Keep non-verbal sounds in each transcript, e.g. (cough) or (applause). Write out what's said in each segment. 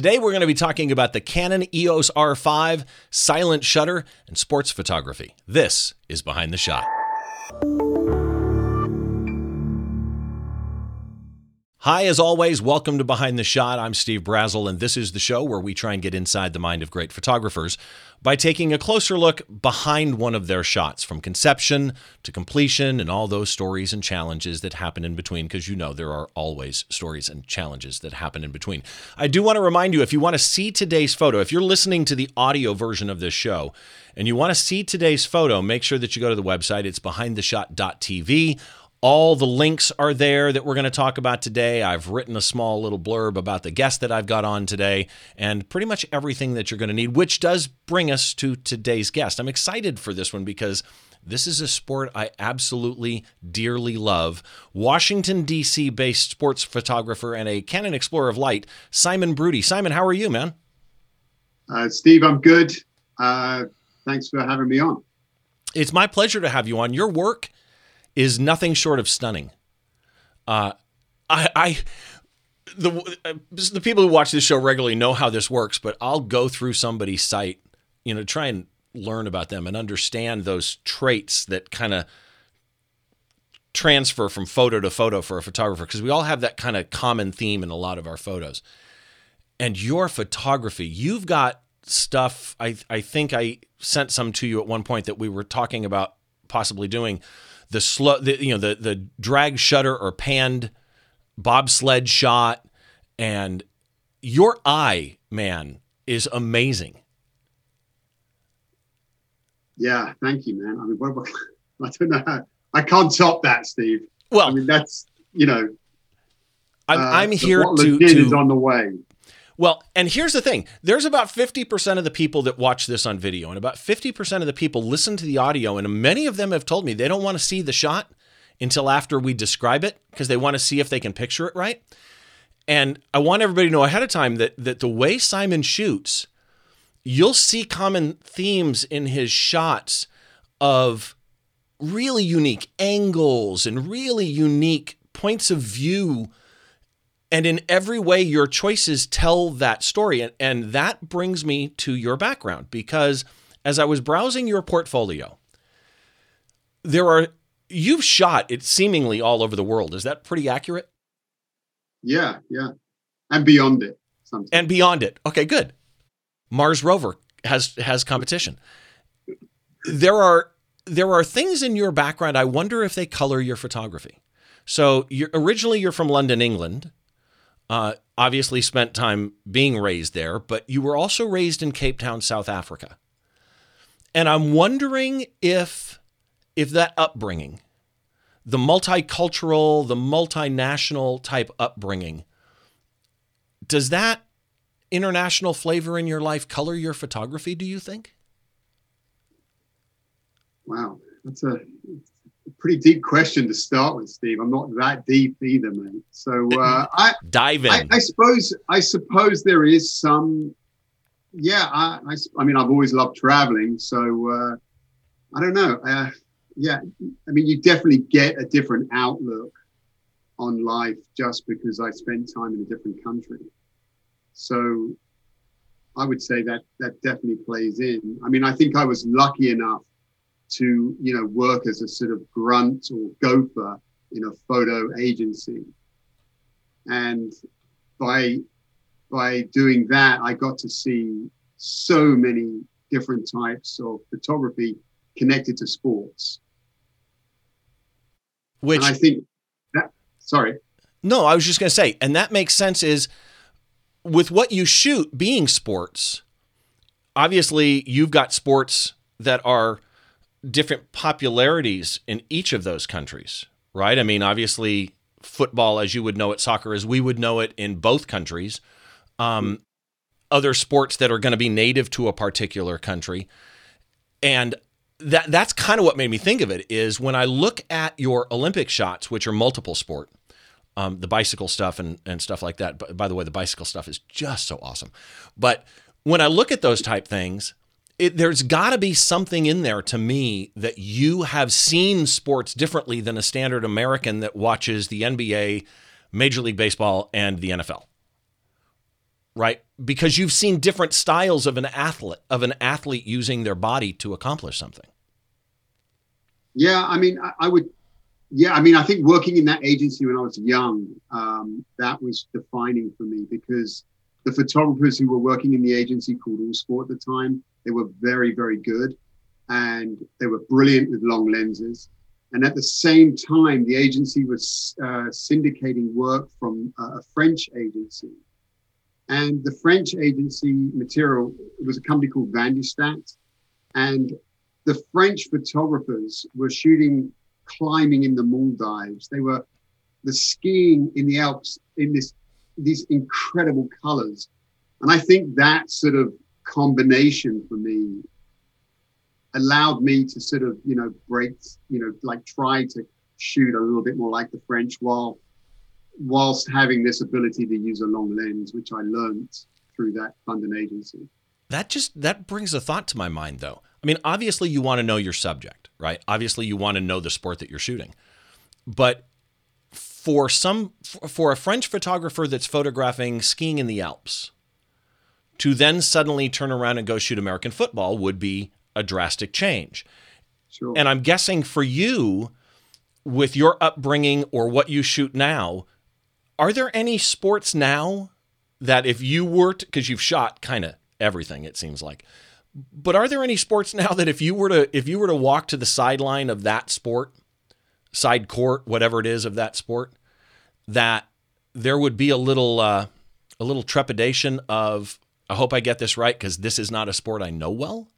Today, we're going to be talking about the Canon EOS R5, silent shutter, and sports photography. This is Behind the Shot. Hi, as always, welcome to Behind the Shot. I'm Steve Brazill, and this is the show where we try and get inside the mind of great photographers by taking a closer look behind one of their shots from conception to completion and all those stories and challenges that happen in between, because you know there are always stories and challenges that happen in between. I do want to remind you if you want to see today's photo, if you're listening to the audio version of this show, and you want to see today's photo, make sure that you go to the website. It's behindtheshot.tv. All the links are there that we're going to talk about today. I've written a small little blurb about the guest that I've got on today and pretty much everything that you're going to need, which does bring us to today's guest. I'm excited for this one because this is a sport I absolutely dearly love. Washington, D.C. based sports photographer and a Canon Explorer of Light, Simon Bruty. Simon, how are you, man? Uh, Steve, I'm good. Uh, thanks for having me on. It's my pleasure to have you on. Your work is nothing short of stunning. Uh, I, I the uh, the people who watch this show regularly know how this works, but I'll go through somebody's site, you know, try and learn about them and understand those traits that kind of transfer from photo to photo for a photographer because we all have that kind of common theme in a lot of our photos. And your photography, you've got stuff. I I think I sent some to you at one point that we were talking about possibly doing the slow, the, you know, the the drag shutter or panned bobsled shot, and your eye, man, is amazing. Yeah, thank you, man. I mean, what, (laughs) I don't know. How, I can't top that, Steve. Well, I mean, that's you know. I'm, uh, I'm here to, to is on the way. Well, and here's the thing there's about 50% of the people that watch this on video, and about 50% of the people listen to the audio, and many of them have told me they don't want to see the shot until after we describe it because they want to see if they can picture it right. And I want everybody to know ahead of time that, that the way Simon shoots, you'll see common themes in his shots of really unique angles and really unique points of view and in every way, your choices tell that story. And, and that brings me to your background because as I was browsing your portfolio, there are, you've shot it seemingly all over the world. Is that pretty accurate? Yeah, yeah. And beyond it. Sometimes. And beyond it. Okay, good. Mars rover has has competition. There are there are things in your background I wonder if they color your photography. So you're originally you're from London, England. Uh, obviously, spent time being raised there, but you were also raised in Cape Town, South Africa. And I'm wondering if, if that upbringing, the multicultural, the multinational type upbringing, does that international flavor in your life color your photography, do you think? Wow, that's a pretty deep question to start with, Steve. I'm not that deep either, mate. So uh, I dive in. I, I, suppose I suppose there is some. Yeah, I, I, I mean, I've always loved traveling, so uh, I don't know. Uh, yeah, I mean, you definitely get a different outlook on life just because I spent time in a different country. So I would say that that definitely plays in. I mean, I think I was lucky enough to you know work as a sort of grunt or gopher in a photo agency. And by by doing that i got to see so many different types of photography connected to sports. Which and i think that sorry. No i was just going to say and that makes sense is with what you shoot being sports obviously you've got sports that are different popularities in each of those countries, right? I mean, obviously, football, as you would know it, soccer as we would know it in both countries. Um, other sports that are going to be native to a particular country, and that that's kind of what made me think of it. Is when I look at your Olympic shots, which are multiple sport, um, the bicycle stuff and and stuff like that. But by the way, the bicycle stuff is just so awesome. But when I look at those type things, it, there's got to be something in there to me that you have seen sports differently than a standard American that watches the NBA, Major League Baseball, and the NFL. right? Because you've seen different styles of an athlete of an athlete using their body to accomplish something. Yeah, I mean, I, I would. Yeah, I mean, I think working in that agency when I was young, um, that was defining for me because the photographers who were working in the agency called Allsport at the time, they were very, very good, and they were brilliant with long lenses. And at the same time, the agency was uh, syndicating work from uh, a French agency. And the French agency material was a company called Vandystadt. And the French photographers were shooting climbing in the Maldives. They were the skiing in the Alps in this these incredible colors. And I think that sort of combination for me allowed me to sort of, you know, break, you know, like try to shoot a little bit more like the French while whilst having this ability to use a long lens, which I learned through that London agency. That just that brings a thought to my mind though. I mean, obviously you want to know your subject, right? Obviously you want to know the sport that you're shooting. But for some for a French photographer that's photographing skiing in the Alps to then suddenly turn around and go shoot American football would be a drastic change. Sure. And I'm guessing for you, with your upbringing or what you shoot now, are there any sports now that if you were to, because you've shot kind of everything, it seems like, but are there any sports now that if you were to if you were to walk to the sideline of that sport, side court, whatever it is of that sport, that there would be a little uh, a little trepidation of I hope I get this right because this is not a sport I know well.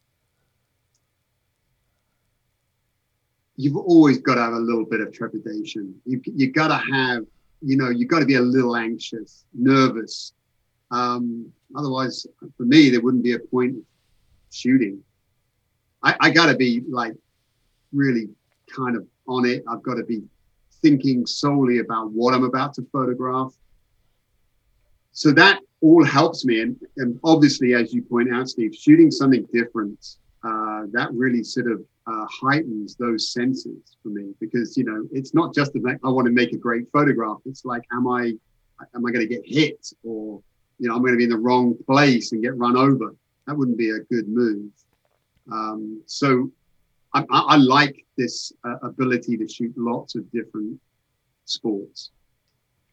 you've always got to have a little bit of trepidation. You you got to have, you know, you've got to be a little anxious, nervous. Um, otherwise, for me, there wouldn't be a point shooting. I, I got to be like really kind of on it. I've got to be thinking solely about what I'm about to photograph. So that all helps me. And, and obviously, as you point out, Steve, shooting something different, uh, that really sort of uh, heightens those senses for me because you know it's not just that I want to make a great photograph. It's like, am I am I going to get hit or you know I'm going to be in the wrong place and get run over? That wouldn't be a good move. Um, so I, I, like this uh, ability to shoot lots of different sports.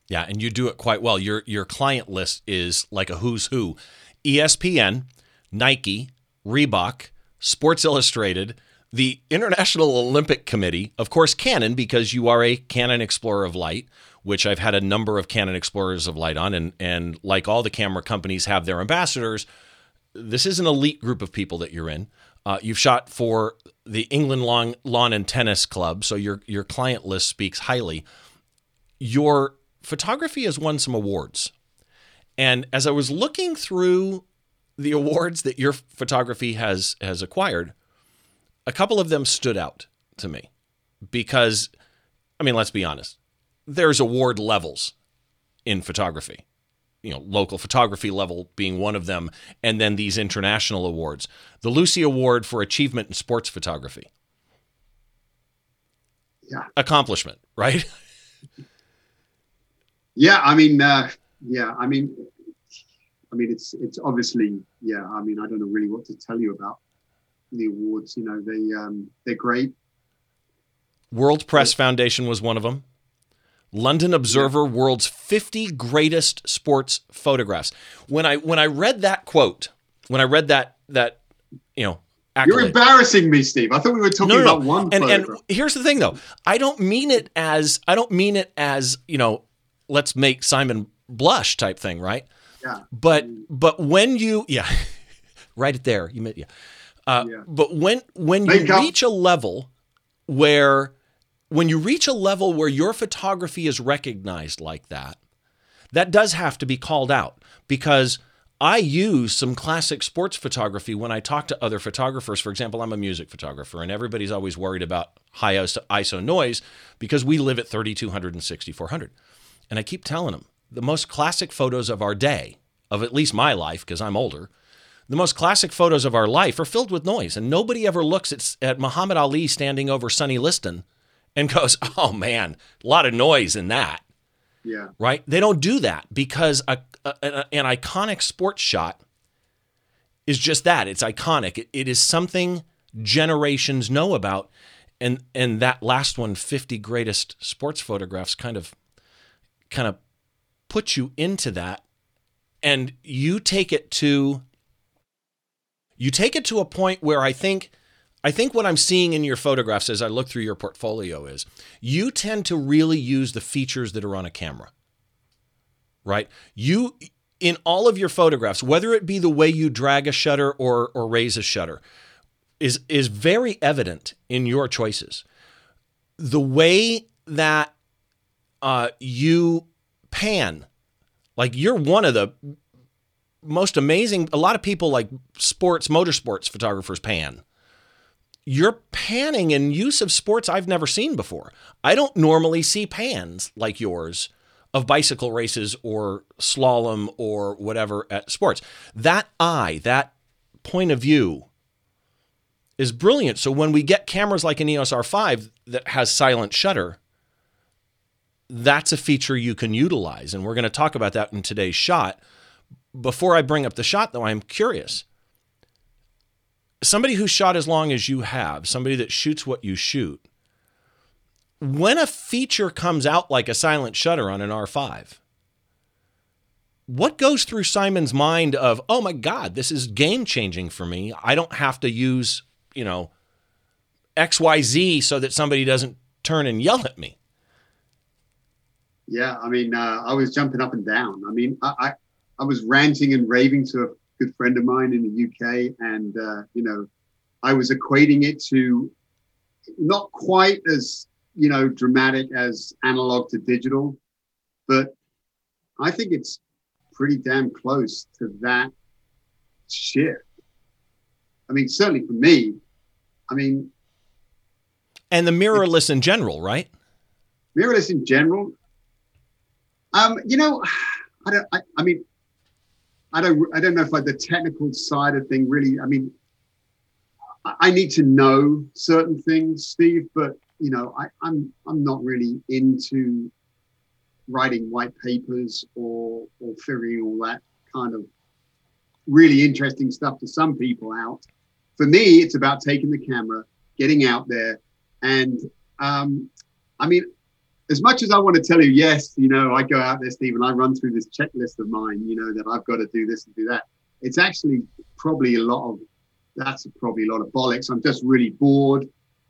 Yeah, and you do it quite well. Your your client list is like a who's who: ESPN, Nike, Reebok, Sports Illustrated, the International Olympic Committee, of course, Canon, because you are a Canon Explorer of Light, which I've had a number of Canon Explorers of Light on, and and like all the camera companies have their ambassadors. This is an elite group of people that you're in. Uh, you've shot for the England Lawn, Lawn and Tennis Club, so your your client list speaks highly. Your photography has won some awards, and as I was looking through the awards that your photography has has acquired, a couple of them stood out to me because, I mean, let's be honest, there's award levels in photography. You know, local photography level being one of them, and then these international awards. The Lucie Award for Achievement in Sports Photography. Yeah. Accomplishment, right? (laughs) yeah, I mean, uh, yeah, I mean, I mean, it's it's obviously, yeah. I mean, I don't know really what to tell you about the awards. You know, they um, they're great. World Press Foundation was one of them. London Observer yeah. World's 50 Greatest Sports Photographs. When I when I read that quote, when I read that that you know Accolade. You're embarrassing me, Steve. I thought we were talking no, no, about one. And, and here's the thing, though. I don't mean it as I don't mean it as you know, let's make Simon blush type thing, right? Yeah. But but when you yeah, (laughs) right it there you yeah. Uh, yeah. But when when you reach a level where when you reach a level where your photography is recognized like that, that does have to be called out because I use some classic sports photography when I talk to other photographers. For example, I'm a music photographer, and everybody's always worried about high ISO noise because we live at 3200 and 6400. And I keep telling them the most classic photos of our day, of at least my life, because I'm older, the most classic photos of our life are filled with noise, and nobody ever looks at, at Muhammad Ali standing over Sonny Liston and (laughs) goes, "Oh man, a lot of noise in that." Yeah. Right? They don't do that because a, a, an iconic sports shot is just that. It's iconic. It, it is something generations know about. And and that last one, 50 greatest sports photographs, kind of kind of puts you into that. And you take it to you take it to a point where I think I think what I'm seeing in your photographs as I look through your portfolio is you tend to really use the features that are on a camera. Right? You in all of your photographs, whether it be the way you drag a shutter or or raise a shutter, is is very evident in your choices. The way that uh, you pan, like you're one of the most amazing. A lot of people like sports, motorsports photographers pan you're panning and use of sports I've never seen before. I don't normally see pans like yours of bicycle races or slalom or whatever at sports. That eye, that point of view is brilliant. So when we get cameras like an EOS R5 that has silent shutter, that's a feature you can utilize. And we're going to talk about that in today's shot. Before I bring up the shot, though, I'm curious somebody who shot as long as you have, somebody that shoots what you shoot, when a feature comes out like a silent shutter on an R5, what goes through Simon's mind of, oh my God, this is game changing for me. I don't have to use, you know, XYZ so that somebody doesn't turn and yell at me. Yeah, I mean, uh, I was jumping up and down. I mean, I, I, I was ranting and raving to a good friend of mine in the UK, and uh, you know, I was equating it to not quite as you know dramatic as analog to digital, but I think it's pretty damn close to that shift. I mean, certainly for me, I mean, and the mirrorless in general, right? Mirrorless in general. Um, you know, (sighs) I don't. I, I mean, I don't I don't know if like the technical side of thing really. I mean, I need to know certain things, Steve, but you know, I, I'm I'm not really into writing white papers or or figuring all that kind of really interesting stuff to some people out. For me, it's about taking the camera, getting out there, and um, I mean, as much as I want to tell you, yes, you know, I go out there, Steve, and I run through this checklist of mine, you know, that I've got to do this and do that. It's actually probably a lot of that's probably a lot of bollocks. I'm just really bored.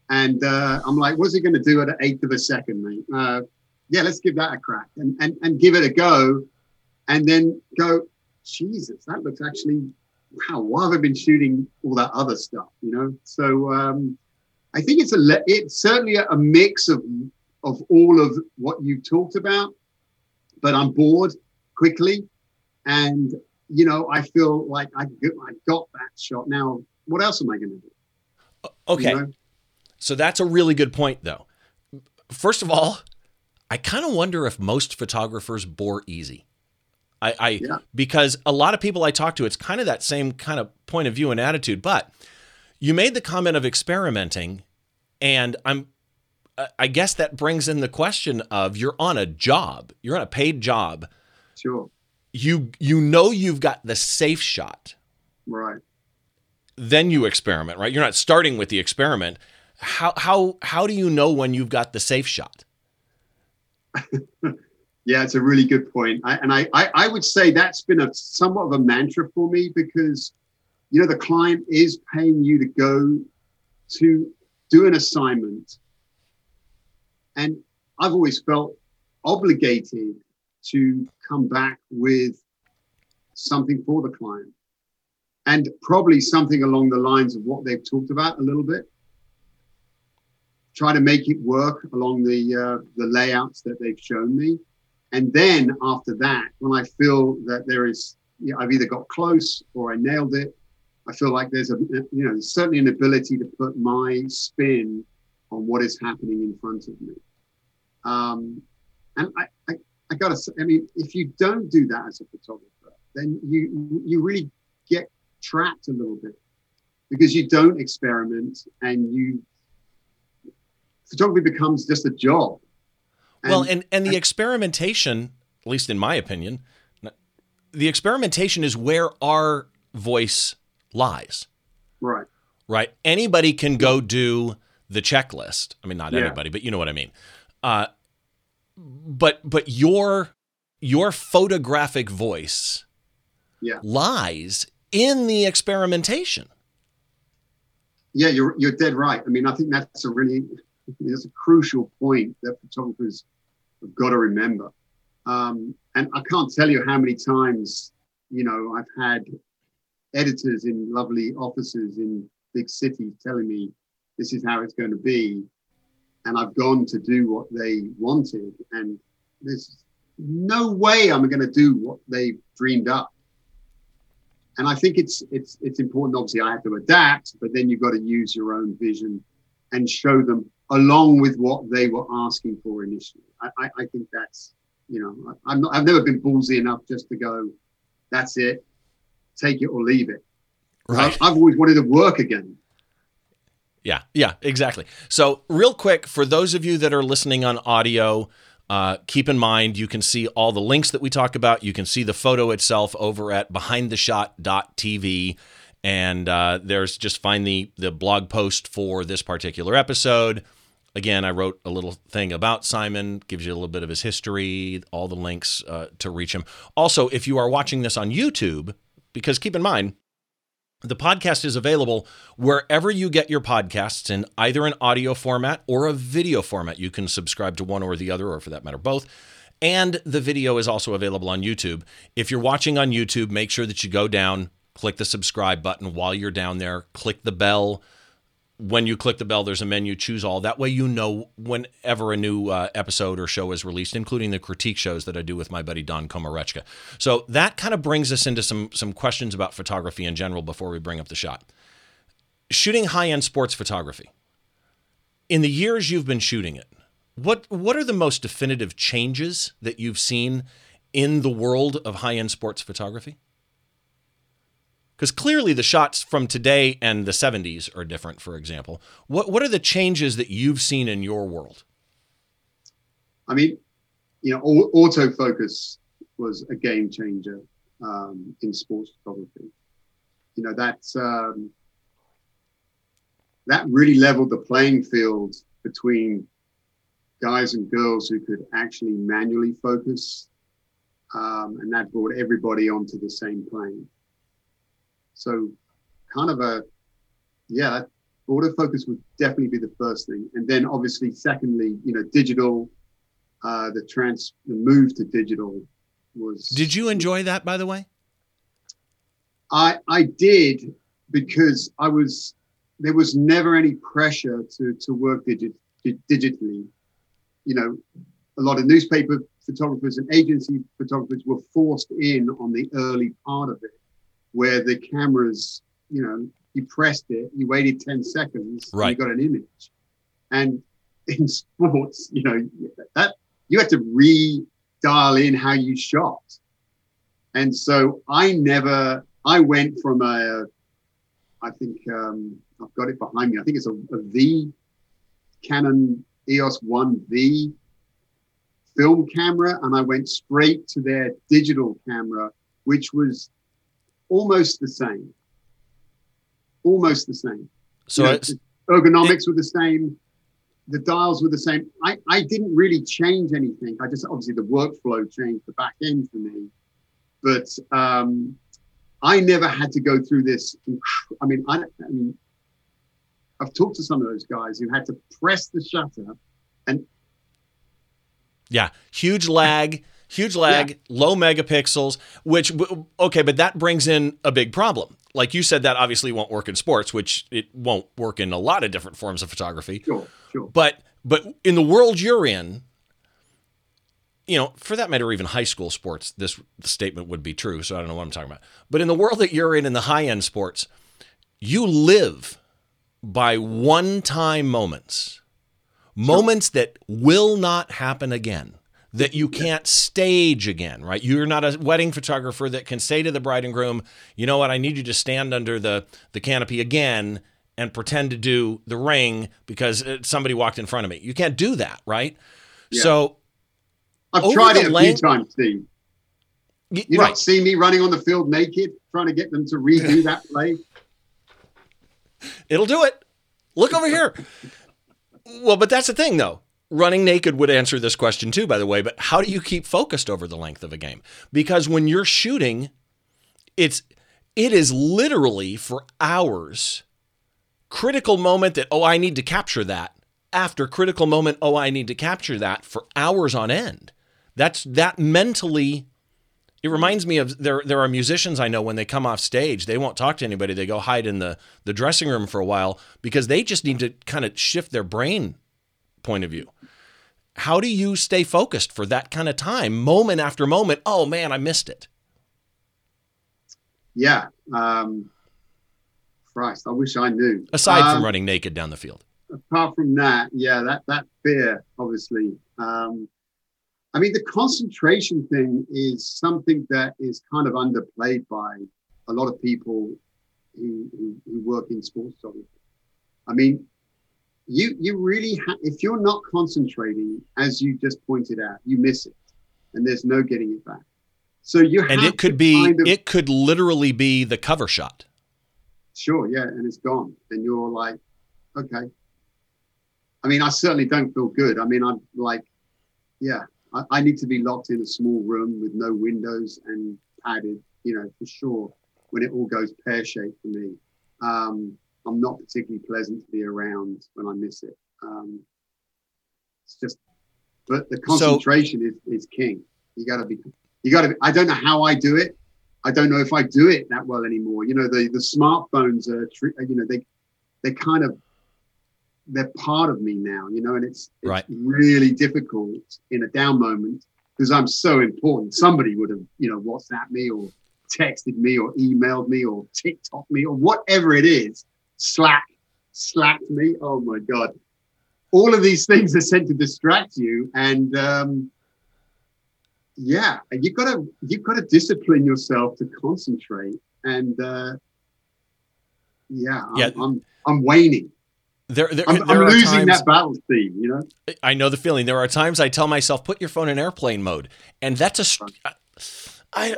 And uh, I'm like, what's he going to do at an eighth of a second, mate? Uh, yeah, let's give that a crack and, and, and give it a go. And then go, Jesus, that looks actually, wow, why have I been shooting all that other stuff, you know? So um, I think it's a, it's certainly a, a mix of of all of what you talked about, but I'm bored quickly. And, you know, I feel like I, I got that shot. Now, what else am I going to do? Okay. You know? So that's a really good point, though. First of all, I kind of wonder if most photographers bore easy. I, I yeah. because a lot of people I talk to, it's kind of that same kind of point of view and attitude. But you made the comment of experimenting, and I'm Uh, I guess that brings in the question of you're on a job, you're on a paid job. Sure. You you know you've got the safe shot. Right. Then you experiment, right? You're not starting with the experiment. How how how do you know when you've got the safe shot? (laughs) yeah, it's a really good point. I, and I, I I would say that's been a somewhat of a mantra for me because you know the client is paying you to go to do an assignment and I've always felt obligated to come back with something for the client and probably something along the lines of what they've talked about a little bit. Try to make it work along the uh, the layouts that they've shown me, and then after that, when I feel that there is, you know, I've either got close or I nailed it, I feel like there's a you know certainly an ability to put my spin on what is happening in front of me. Um, and I, I, I gotta say, I mean, if you don't do that as a photographer, then you you really get trapped a little bit because you don't experiment and you photography becomes just a job. well, and and the experimentation, at least in my opinion, the experimentation is where our voice lies. right. right? Anybody can go do the checklist. I mean, not Yeah. anybody, but you know what I mean. Uh, but but your your photographic voice Yeah. lies in the experimentation. Yeah, you're you're dead right. I mean, I think that's a really that's a crucial point that photographers have got to remember. Um, and I can't tell you how many times you know I've had editors in lovely offices in big cities telling me this is how it's going to be, and I've gone to do what they wanted, and there's no way I'm going to do what they've dreamed up and I think it's it's it's important. Obviously, I have to adapt, but then you've got to use your own vision and show them along with what they were asking for initially. I, I, I think that's you know I, I'm not, I've never been ballsy enough just to go, that's it, take it or leave it. I, I've always wanted to work again. Yeah, yeah, exactly. So, real quick, for those of you that are listening on audio, uh, keep in mind you can see all the links that we talk about. You can see the photo itself over at behindtheshot.tv. And uh, there's just find the, the blog post for this particular episode. Again, I wrote a little thing about Simon, gives you a little bit of his history, all the links uh, to reach him. Also, if you are watching this on YouTube, because keep in mind, the podcast is available wherever you get your podcasts in either an audio format or a video format. You can subscribe to one or the other, or for that matter, both. And the video is also available on YouTube. If you're watching on YouTube, make sure that you go down, click the subscribe button while you're down there, click the bell. When you click the bell, there's a menu, choose all. That way, you know whenever a new uh, episode or show is released, including the critique shows that I do with my buddy Don Komarechka. So that kind of brings us into some some questions about photography in general before we bring up the shot. Shooting high-end sports photography. In the years you've been shooting it, what what are the most definitive changes that you've seen in the world of high-end sports photography? Because clearly the shots from today and the 70s are different, for example. What what are the changes that you've seen in your world? I mean, you know, autofocus was a game changer um, in sports photography. You know, that's um, that really leveled the playing field between guys and girls who could actually manually focus, um, and that brought everybody onto the same plane. So, kind of a yeah, autofocus would definitely be the first thing, and then obviously, secondly, you know, digital uh, the trans the move to digital was Did you enjoy that, by the way? I I did because I was there was never any pressure to to work digit, digitally. You know, a lot of newspaper photographers and agency photographers were forced in on the early part of it, where the cameras, you know, you pressed it, you waited ten seconds, and Right. you got an image. And in (laughs) sports, you know, that you had to re-dial in how you shot. And so I never, I went from a, I think um, I've got it behind me. I think it's a, a V Canon EOS 1V film camera, and I went straight to their digital camera, which was almost the same. Almost the same. So You know, the ergonomics were the same. The dials were the same. I, I didn't really change anything. I just obviously the workflow changed the back end for me, but um, I never had to go through this. I mean, I, I mean, I've talked to some of those guys who had to press the shutter. And yeah, huge lag, huge lag, low megapixels, which okay, but that brings in a big problem. Like you said that obviously won't work in sports, which it won't work in a lot of different forms of photography. Sure, sure. But but in the world you're in, you know, for that matter, even high school sports, this statement would be true. So I don't know what I'm talking about. But in the world that you're in, in the high end sports, you live by one time moments, moments that will not happen again, that you can't stage again, right? You're not a wedding photographer that can say to the bride and groom, you know what, I need you to stand under the, the canopy again and pretend to do the ring because uh, somebody walked in front of me. You can't do that, right? Yeah. So I've tried it a length- few times, Steve. You right. not see me running on the field naked, trying to get them to redo (laughs) that play. It'll do it. Look over here. Well, but that's the thing, though. Running naked would answer this question too, by the way. But how do you keep focused over the length of a game? Because when you're shooting, it's it is literally for hours. Critical moment that oh, I need to capture that. After critical moment, oh, I need to capture that for hours on end. That's that mentally it reminds me of there. There are musicians I know when they come off stage, they won't talk to anybody. They go hide in the the dressing room for a while because they just need to kind of shift their brain point of view. How do you stay focused for that kind of time, moment after moment? Oh man, I missed it. Yeah. Um, Christ, I wish I knew. Aside Um, from running naked down the field, apart from that, yeah, that that fear, obviously. Um, I mean, the concentration thing is something that is kind of underplayed by a lot of people who, who, who work in sports photography. I mean, you you really ha- if you're not concentrating, as you just pointed out, you miss it, and there's no getting it back. So you and it could be kind of- it could literally be the cover shot. Sure, yeah, and it's gone. And you're like, okay. I mean, I certainly don't feel good. I mean, I'm like, yeah, I, I need to be locked in a small room with no windows and padded, you know, for sure, when it all goes pear shaped for me. Um, I'm not particularly pleasant to be around when I miss it. Um, it's just, but the concentration is, is king. You got to be, you got to, I don't know how I do it. I don't know if I do it that well anymore. You know, the the smartphones are, tr- you know, they they kind of they're part of me now. You know, and it's, it's Right. really difficult in a down moment because I'm so important. Somebody would have, you know, WhatsApp me or texted me or emailed me or TikTok me or whatever it is, Slack, slacked me. Oh my god! All of these things are sent to distract you, and um, yeah, you've got to you've got to discipline yourself to concentrate. And uh, yeah, I'm, Yeah. I'm I'm waning. There, there, I'm, there I'm losing times, that battle theme. You know, I know the feeling. There are times I tell myself, put your phone in airplane mode, and that's a. I.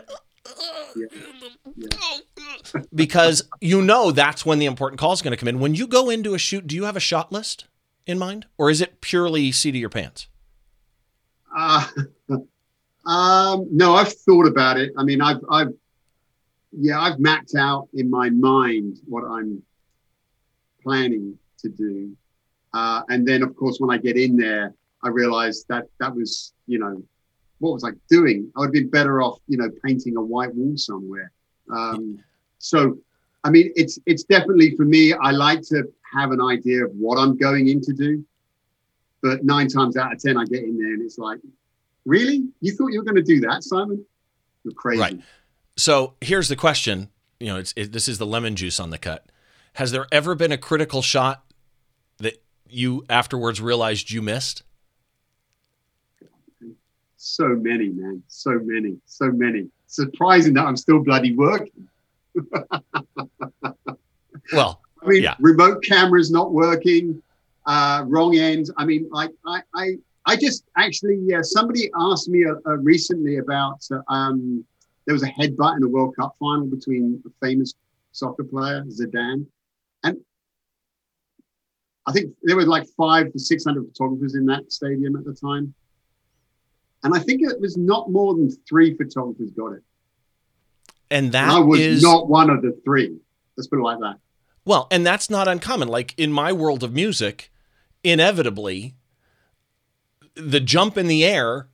because you know that's when the important call is going to come in. When you go into a shoot, do you have a shot list in mind, or is it purely seat of your pants? uh, (laughs) um, no, I've thought about it. I mean, I've I've yeah, I've mapped out in my mind what I'm planning to do, uh, and then of course when I get in there, I realized that that was you know what was I doing? I would have been better off you know painting a white wall somewhere. Um, so, I mean, it's it's definitely for me. I like to have an idea of what I'm going in to do, but nine times out of ten, I get in there and it's like, really? You thought you were going to do that, Simon? You're crazy. Right. So here's the question. You know, it's it, this is the lemon juice on the cut. Has there ever been a critical shot that you afterwards realized you missed? So many, man. So many. So many. Surprising that I'm still bloody working. (laughs) Well, I mean, Yeah. remote cameras not working, uh, wrong end. I mean, like I, I, I just actually, yeah. Somebody asked me uh, uh, recently about uh, um, there was a headbutt in the World Cup final between a famous soccer player Zidane, and I think there were like five to six hundred photographers in that stadium at the time, and I think it was not more than three photographers got it. and And that I was is- not one of the three. Let's put it like that. Well, and that's not uncommon. Like in my world of music, inevitably, the jump in the air,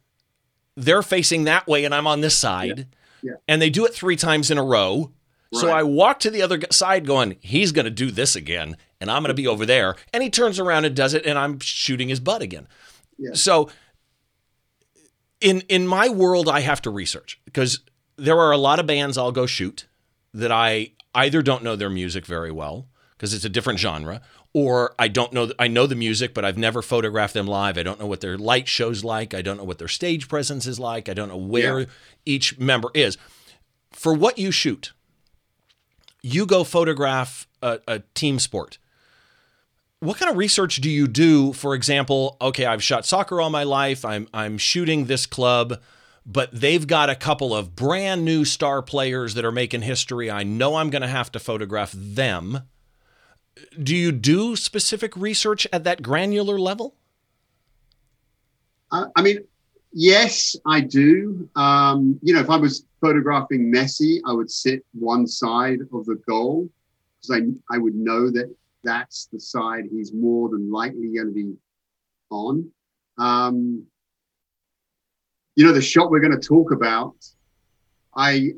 they're facing that way and I'm on this side. Yeah. And they do it three times in a row. So I walk to the other side going, he's going to do this again and I'm going to be over there. And he turns around and does it and I'm shooting his butt again. Yeah. So in in my world I have to research because there are a lot of bands I'll go shoot that I either don't know their music very well because it's a different genre or I don't know I know the music but I've never photographed them live. I don't know what their light shows like. I don't know what their stage presence is like. I don't know where Yeah. each member is. For what you shoot, you go photograph a, a team sport. What kind of research do you do? For example, okay, I've shot soccer all my life. I'm I'm shooting this club, but they've got a couple of brand new star players that are making history. I know I'm going to have to photograph them. Do you do specific research at that granular level? I, I mean, yes, I do. Um, you know, if I was photographing Messi, I would sit one side of the goal because I I would know that that's the side he's more than likely going to be on. Um, you know, the shot we're going to talk about, I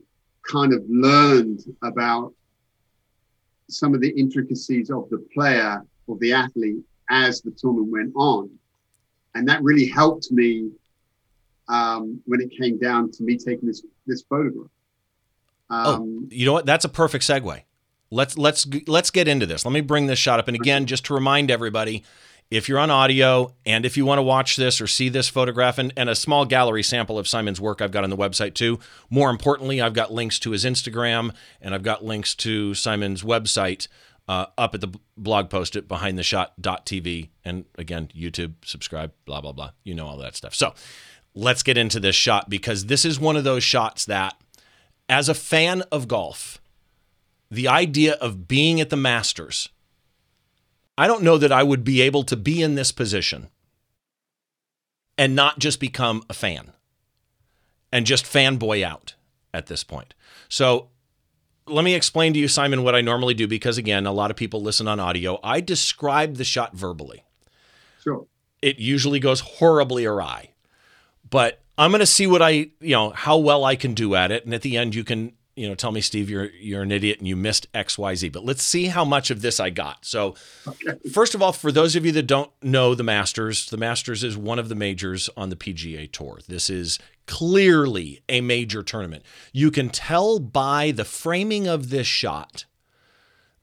kind of learned about some of the intricacies of the player or the athlete as the tournament went on. And that really helped me um, when it came down to me taking this this photograph. Oh, um, oh, you know what? That's a perfect segue. Let's let's let's get into this. Let me bring this shot up. And again, just to remind everybody, if you're on audio and if you want to watch this or see this photograph and, and a small gallery sample of Simon's work I've got on the website too. More importantly, I've got links to his Instagram and I've got links to Simon's website uh, up at the blog post at behindtheshot.tv. And again, YouTube, subscribe, blah, blah, blah. You know all that stuff. So let's get into this shot because this is one of those shots that, as a fan of golf, the idea of being at the Masters, I don't know that I would be able to be in this position and not just become a fan and just fanboy out at this point. So let me explain to you, Simon, what I normally do because, again, a lot of people listen on audio. I describe the shot verbally. Sure. It usually goes horribly awry, but I'm going to see what I, you know, how well I can do at it. And at the end, you can you know, tell me, Steve, you're you're an idiot and you missed X, Y, Z. But let's see how much of this I got. So, okay. first of all, for those of you that don't know the Masters, the Masters is one of the majors on the PGA Tour. This is clearly a major tournament. You can tell by the framing of this shot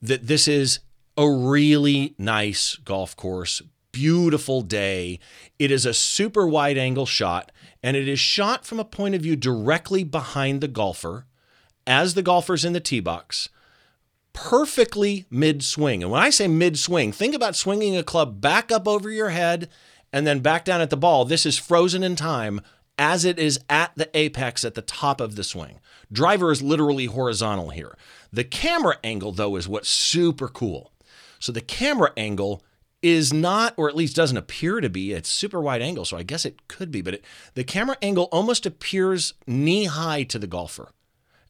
that this is a really nice golf course, beautiful day. It is a super wide angle shot, and it is shot from a point of view directly behind the golfer as the golfer's in the tee box, perfectly mid swing. And when I say mid swing, think about swinging a club back up over your head and then back down at the ball. This is frozen in time as it is at the apex at the top of the swing. Driver is literally horizontal here. The camera angle, though, is what's super cool. So the camera angle is not, or at least doesn't appear to be, it's super wide angle, so I guess it could be, but it, the camera angle almost appears knee high to the golfer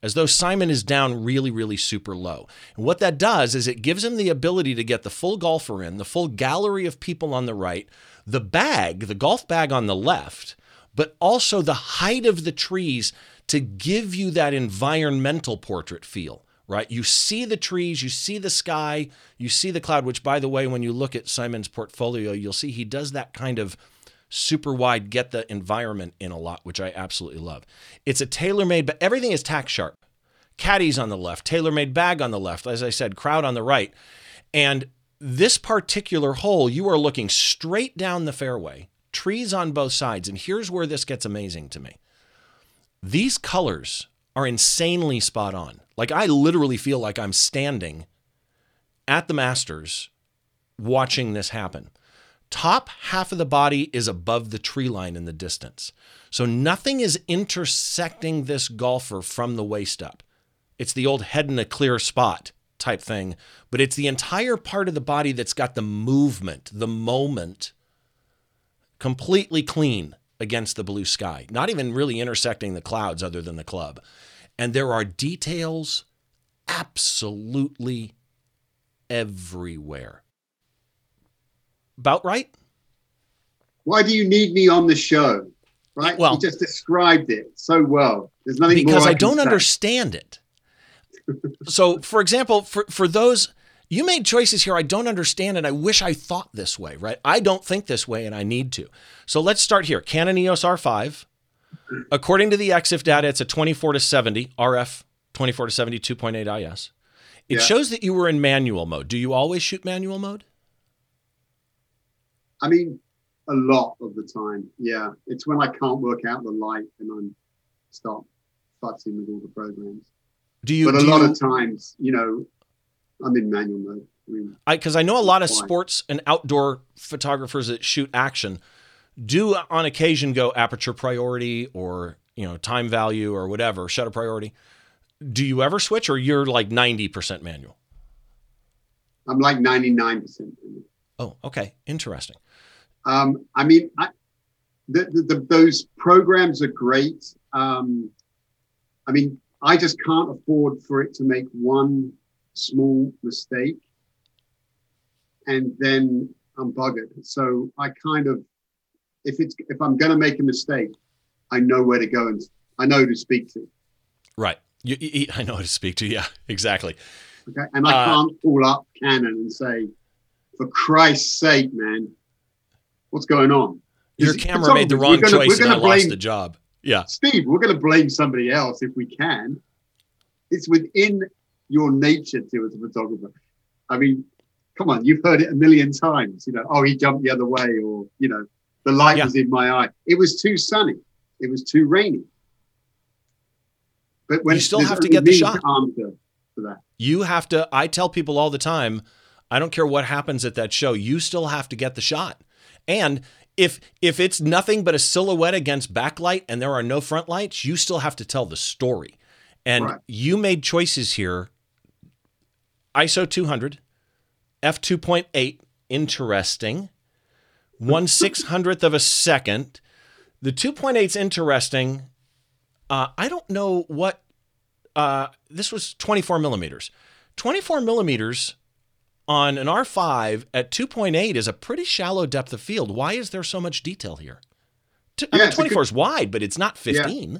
as though Simon is down really, really super low. And what that does is it gives him the ability to get the full golfer in, the full gallery of people on the right, the bag, the golf bag on the left, but also the height of the trees to give you that environmental portrait feel. Right? You see the trees, you see the sky, you see the cloud, which, by the way, when you look at Simon's portfolio, you'll see he does that kind of super wide, get the environment in a lot, which I absolutely love. It's a TaylorMade, but everything is tack sharp. Caddies on the left, TaylorMade bag on the left, as I said, crowd on the right. And this particular hole, you are looking straight down the fairway, trees on both sides. And here's where this gets amazing to me these colors are insanely spot on. Like, I literally feel like I'm standing at the Masters watching this happen. Top half of the body is above the tree line in the distance. So nothing is intersecting this golfer from the waist up. It's the old head in a clear spot type thing, but it's the entire part of the body that's got the movement, the moment completely clean against the blue sky, not even really intersecting the clouds other than the club. And there are details absolutely everywhere about right? Why do you need me on the show? Right? Well, you just described it so well. There's nothing because I, I don't say. understand it. so, for example, for for those you made choices here I don't understand and I wish I thought this way, right? I don't think this way and I need to. So let's start here. Canon EOS R5. According to the EXIF data, it's a 24 to 70 RF 24 to 70 2.8 IS. It yeah. shows that you were in manual mode. Do you always shoot manual mode? I mean, a lot of the time. Yeah, it's when I can't work out the light and I'm start futzing with all the programs. Do you? But a lot you, of times, you know, I'm in manual mode. Because I, I, know a lot of sports and outdoor photographers that shoot action do uh, on occasion go aperture priority or you know time value or whatever shutter priority. Do you ever switch, or you're like ninety percent manual? I'm like ninety nine percent. Oh, okay, interesting. Um, I mean, I, the, the, those programs are great. Um, I mean, I just can't afford for it to make one small mistake and then I'm buggered. So I kind of, if it's if I'm going to make a mistake, I know where to go and I know who to speak to. Right. You, you, I know who to speak to. Yeah, exactly. Okay. And I uh, can't call up Canon and say, for Christ's sake, man, what's going on? Your camera made the wrong gonna, choice and I blame, lost the job. Yeah. Steve, we're going to blame somebody else if we can. It's within your nature to as a photographer. I mean, come on, you've heard it a million times. You know, oh, he jumped the other way, or you know, the light yeah. was in my eye. It was too sunny. It was too rainy. But when you still have to get the shot. Answer for that. You have to. I tell people all the time. I don't care what happens at that show. You still have to get the shot. And if if it's nothing but a silhouette against backlight and there are no front lights, you still have to tell the story. And right. you made choices here. ISO 200, f2.8, interesting. One six hundredth of a second. The 2.8 is interesting. Uh, I don't know what. Uh, this was 24 millimeters. 24 millimeters on an R5 at 2.8 is a pretty shallow depth of field. Why is there so much detail here? T- yeah, I mean, 24 good, is wide, but it's not 15.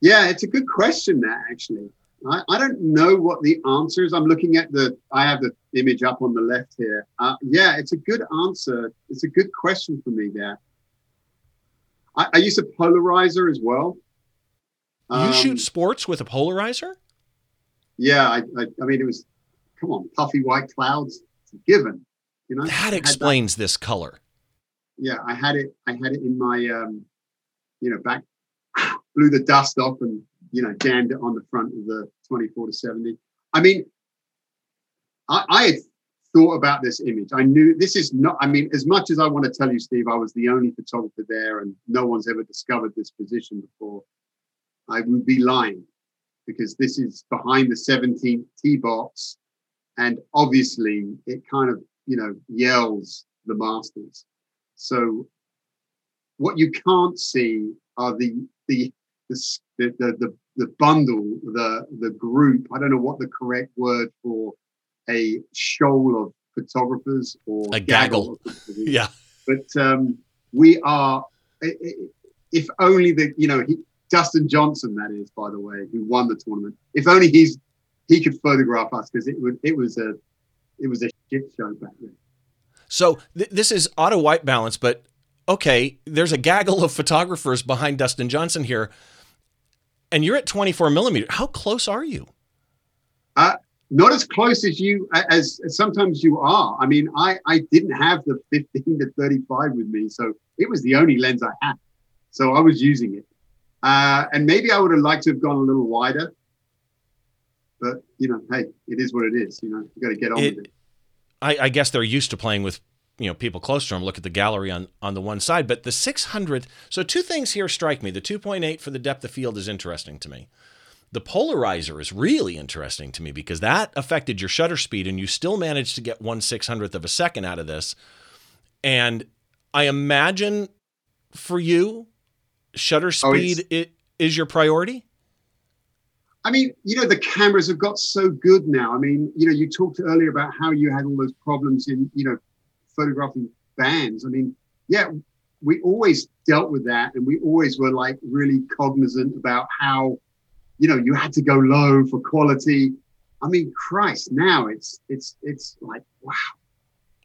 Yeah. yeah, it's a good question, that actually. I, I, don't know what the answer is. I'm looking at the, I have the image up on the left here. Uh, yeah, it's a good answer. It's a good question for me there. I, I use a polarizer as well. You um, shoot sports with a polarizer? Yeah, I, I, I mean, it was come on, puffy white clouds, it's a given. You know, that explains that. this color. Yeah, I had it. I had it in my, um, you know, back, (sighs) blew the dust off, and you know, jammed it on the front of the 24 to 70. I mean, I, I had thought about this image. I knew this is not. I mean, as much as I want to tell you, Steve, I was the only photographer there, and no one's ever discovered this position before. I would be lying because this is behind the 17th tee box and obviously it kind of you know yells the masters. So what you can't see are the the the the, the, the bundle the the group i don't know what the correct word for a shoal of photographers or a gaggle, yeah. But um we are if only the you know he, Dustin Johnson, that is, by the way, who won the tournament. If only he's he could photograph us because it would it was a it was a shit show back then. So th- this is auto white balance, but okay, there's a gaggle of photographers behind Dustin Johnson here, and you're at 24 millimeter. How close are you? Uh, not as close as you as, as, sometimes you are. I mean, I I didn't have the 15 to 35 with me, so it was the only lens I had. So I was using it, uh, and maybe I would have liked to have gone a little wider. But you know, hey, it is what it is. You know, you got to get on it, with it. I, I guess they're used to playing with you know people close to them look at the gallery on on the one side but the 600th so two things here strike me the 2.8 for the depth of field is interesting to me the polarizer is really interesting to me because that affected your shutter speed and you still managed to get one 600th of a second out of this and i imagine for you shutter oh, speed oh, it, is your priority I mean, you know, the cameras have got so good now. I mean, you know, you talked earlier about how you had all those problems in, you know, photographing bands. I mean, yeah, we always dealt with that and we always were like really cognizant about how, you know, you had to go low for quality. I mean, Christ, now it's it's it's like wow.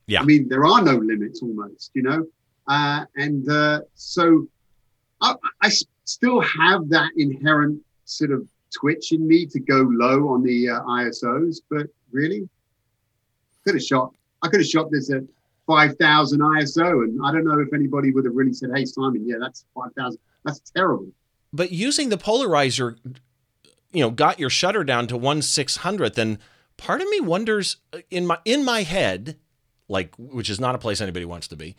Yeah. I mean, there are no limits almost, you know, uh, and uh, so I, I still have that inherent sort of twitch in me to go low on the uh, ISOs, but really, could have shot. I could have shot this at 5,000 ISO, and I don't know if anybody would have really said, "Hey, Simon, yeah, that's 5,000. That's terrible." But using the polarizer, you know, got your shutter down to one six hundredth, and part of me wonders uh, in my in my head, like which is not a place anybody wants to be.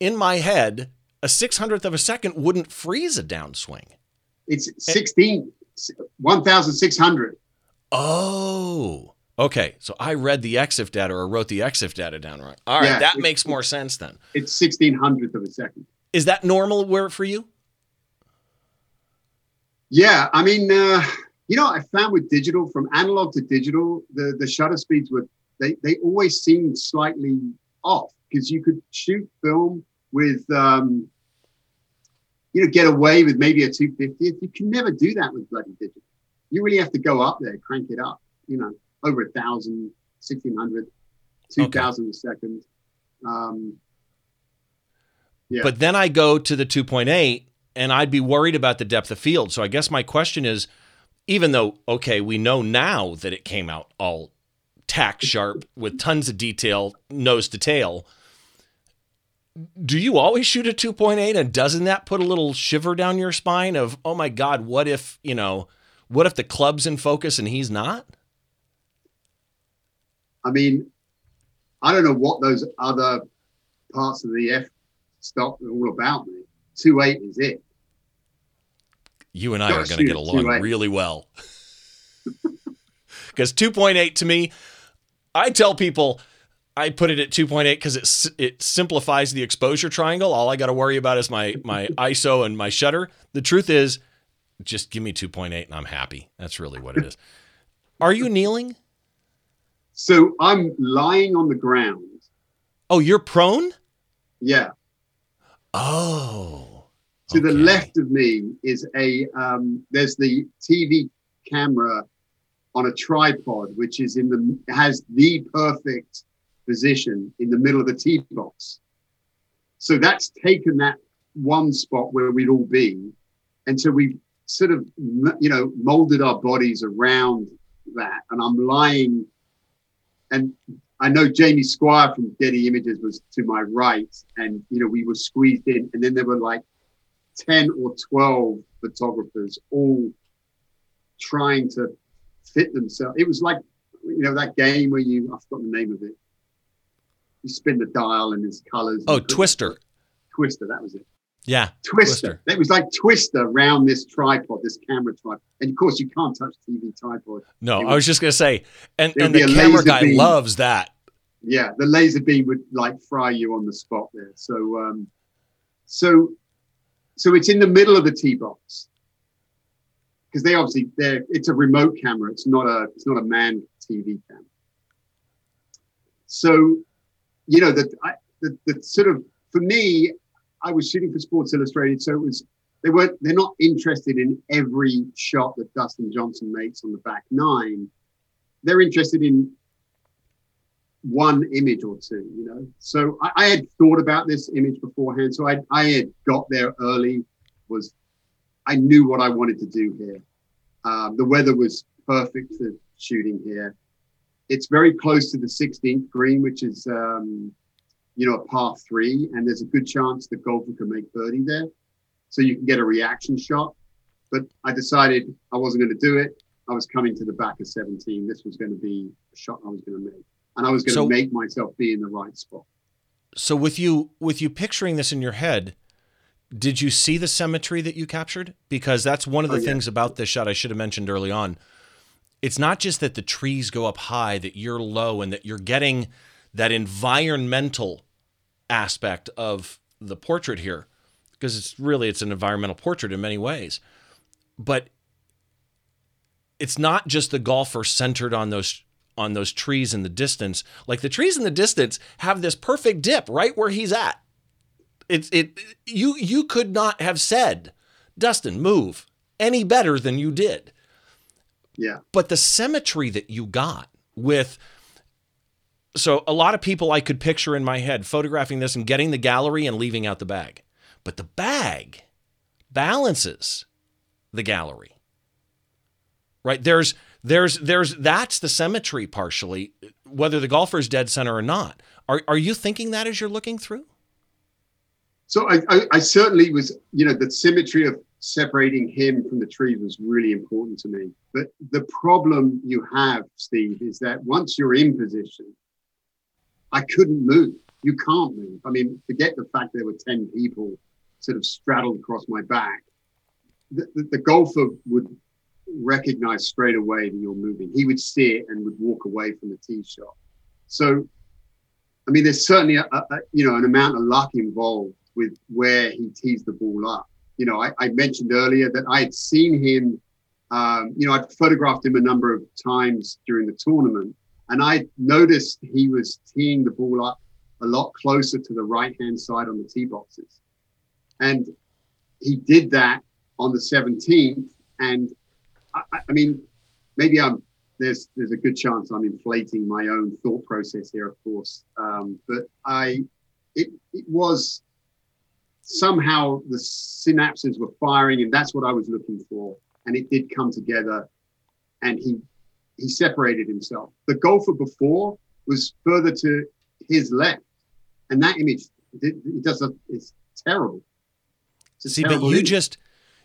In my head, a six hundredth of a second wouldn't freeze a downswing. It's 16, 1,600. Oh, okay. So I read the EXIF data or wrote the EXIF data down right. All right, Yeah, that makes more sense then. It's 1600th of a second. Is that normal where for you? Yeah, I mean, uh, you know, I found with digital, from analog to digital, the the shutter speeds were they they always seemed slightly off because you could shoot film with, um, you know, get away with maybe a two fiftieth. You can never do that with bloody digital. You really have to go up there, crank it up. You know, over a thousand, sixteen hundred, two thousand a second. Um, Yeah. But then I go to the 2.8 and I'd be worried about the depth of field. So I guess my question is even though, okay, we know now that it came out all tack sharp with tons of detail, nose to tail, do you always shoot a 2.8 and doesn't that put a little shiver down your spine of, oh my God, what if, you know, what if the club's in focus and he's not? I mean, I don't know what those other parts of the F stop are all about, me. Two eight is it. You and I Gotta are going to get along really well. (laughs) Because 2.8 to me, I tell people I put it at 2.8 because it it simplifies the exposure triangle. All I got to worry about is my my (laughs) ISO and my shutter. The truth is, just give me 2.8 and I'm happy. That's really what it is. (laughs) Are you kneeling? So I'm lying on the ground. Oh, you're prone. Yeah. Oh. To the left of me is a um, there's the TV camera on a tripod, which is in the has the perfect position in the middle of the tee box. So that's taken that one spot where we'd all be, and so we've sort of you know molded our bodies around that. And I'm lying, and I know Jamie Squire from Getty Images was to my right, and you know we were squeezed in, and then there were like 10 or 12 photographers all trying to fit themselves. It was like, you know, that game where you, I forgot the name of it. You spin the dial and there's colors. Oh, Twister. Twister, that was it. Yeah. Twister. It was like Twister around this tripod, this camera tripod. And of course, you can't touch TV tripod. No, I was just gonna say, and and the camera laser guy beam. loves that. yeah the laser beam would like fry you on the spot there so um so so it's in the middle of the tee box because they obviously they're it's a remote camera it's not a it's not a manned tv camera so you know that the, the sort of for me i was shooting for sports illustrated so it was they weren't they're not interested in every shot that dustin johnson makes on the back nine they're interested in one image or two, you know. So I, I had thought about this image beforehand. So I, I had got there early, was I knew what I wanted to do here. Um, the weather was perfect for shooting here. It's very close to the 16th green, which is, um, you know, a par three, and there's a good chance the golfer can make birdie there. So you can get a reaction shot. But I decided I wasn't going to do it. I was coming to the back of 17. This was going to be a shot I was going to make and I was going to So- make myself be in the right spot. So with you with you picturing this in your head, did you see the symmetry that you captured? Because that's one of the Oh, yeah. things about this shot I should have mentioned early on. It's not just that the trees go up high, that you're low, and that you're getting that environmental aspect of the portrait here, because it's really it's an environmental portrait in many ways. But it's not just the golfer centered on those on those trees in the distance. Like the trees in the distance have this perfect dip right where he's at. It's it you you could not have said, Dustin, move any better than you did. Yeah. But the symmetry that you got with so a lot of people I could picture in my head photographing this and getting the gallery and leaving out the bag. But the bag balances the gallery. Right? There's there's there's that's the symmetry partially, whether the golfer's dead center or not. Are are you thinking that as you're looking through? So I, I, I certainly was, you know, the symmetry of separating him from the tree was really important to me. But the problem you have, Steve, is that once you're in position, I couldn't move. You can't move. I mean, forget the fact there were 10 people sort of straddled across my back. The, the, the golfer would recognize straight away that you're moving. He would see it and would walk away from the tee shot. So, I mean, there's certainly a, a, you know an amount of luck involved with where he tees the ball up. You know, I, I mentioned earlier that I had seen him. Um, you know, I'd photographed him a number of times during the tournament, and I noticed he was teeing the ball up a lot closer to the right hand side on the tee boxes. And he did that on the 17th. And I, I, mean, maybe I'm there's there's a good chance I'm inflating my own thought process here, of course. Um, but I it it was somehow the synapses were firing, and that's what I was looking for. And it did come together, and he he separated himself. The golfer before was further to his left, and that image it, it does a, it's terrible. It's See, terrible but you image. just